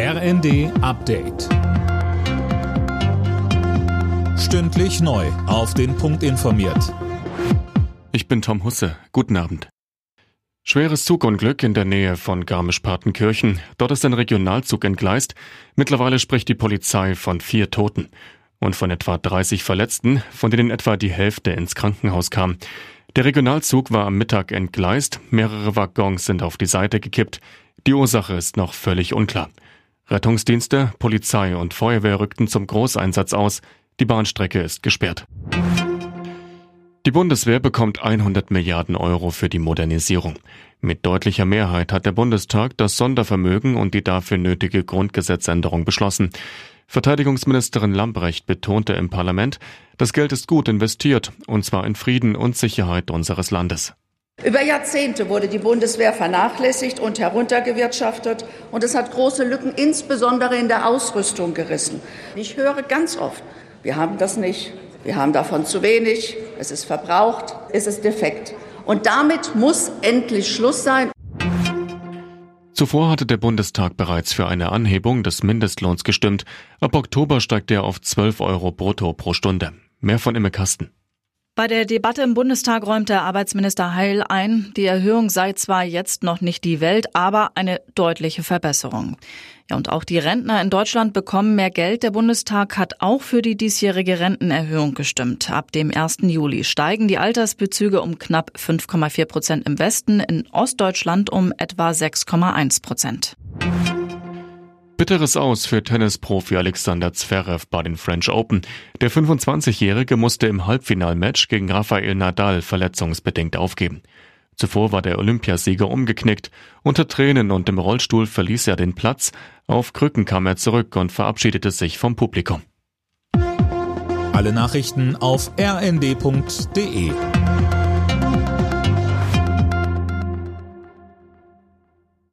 RND Update. Stündlich neu. Auf den Punkt informiert. Ich bin Tom Husse. Guten Abend. Schweres Zugunglück in der Nähe von Garmisch-Partenkirchen. Dort ist ein Regionalzug entgleist. Mittlerweile spricht die Polizei von vier Toten und von etwa 30 Verletzten, von denen etwa die Hälfte ins Krankenhaus kam. Der Regionalzug war am Mittag entgleist. Mehrere Waggons sind auf die Seite gekippt. Die Ursache ist noch völlig unklar. Rettungsdienste, Polizei und Feuerwehr rückten zum Großeinsatz aus. Die Bahnstrecke ist gesperrt. Die Bundeswehr bekommt 100 Milliarden Euro für die Modernisierung. Mit deutlicher Mehrheit hat der Bundestag das Sondervermögen und die dafür nötige Grundgesetzänderung beschlossen. Verteidigungsministerin Lambrecht betonte im Parlament, das Geld ist gut investiert, und zwar in Frieden und Sicherheit unseres Landes. Über Jahrzehnte wurde die Bundeswehr vernachlässigt und heruntergewirtschaftet, und es hat große Lücken, insbesondere in der Ausrüstung, gerissen. Ich höre ganz oft, wir haben das nicht, wir haben davon zu wenig, es ist verbraucht, es ist defekt. Und damit muss endlich Schluss sein. Zuvor hatte der Bundestag bereits für eine Anhebung des Mindestlohns gestimmt. Ab Oktober steigt er auf 12 Euro brutto pro Stunde. Mehr von Imme Kasten. Bei der Debatte im Bundestag räumte Arbeitsminister Heil ein, die Erhöhung sei zwar jetzt noch nicht die Welt, aber eine deutliche Verbesserung. Ja, und auch die Rentner in Deutschland bekommen mehr Geld. Der Bundestag hat auch für die diesjährige Rentenerhöhung gestimmt. Ab dem 1. Juli steigen die Altersbezüge um knapp 5,4 Prozent im Westen, in Ostdeutschland um etwa 6,1 Prozent. Bitteres Aus für Tennisprofi Alexander Zverev bei den French Open. Der 25-Jährige musste im Halbfinalmatch gegen Rafael Nadal verletzungsbedingt aufgeben. Zuvor war der Olympiasieger umgeknickt. Unter Tränen und im Rollstuhl verließ er den Platz. Auf Krücken kam er zurück und verabschiedete sich vom Publikum. Alle Nachrichten auf rnd.de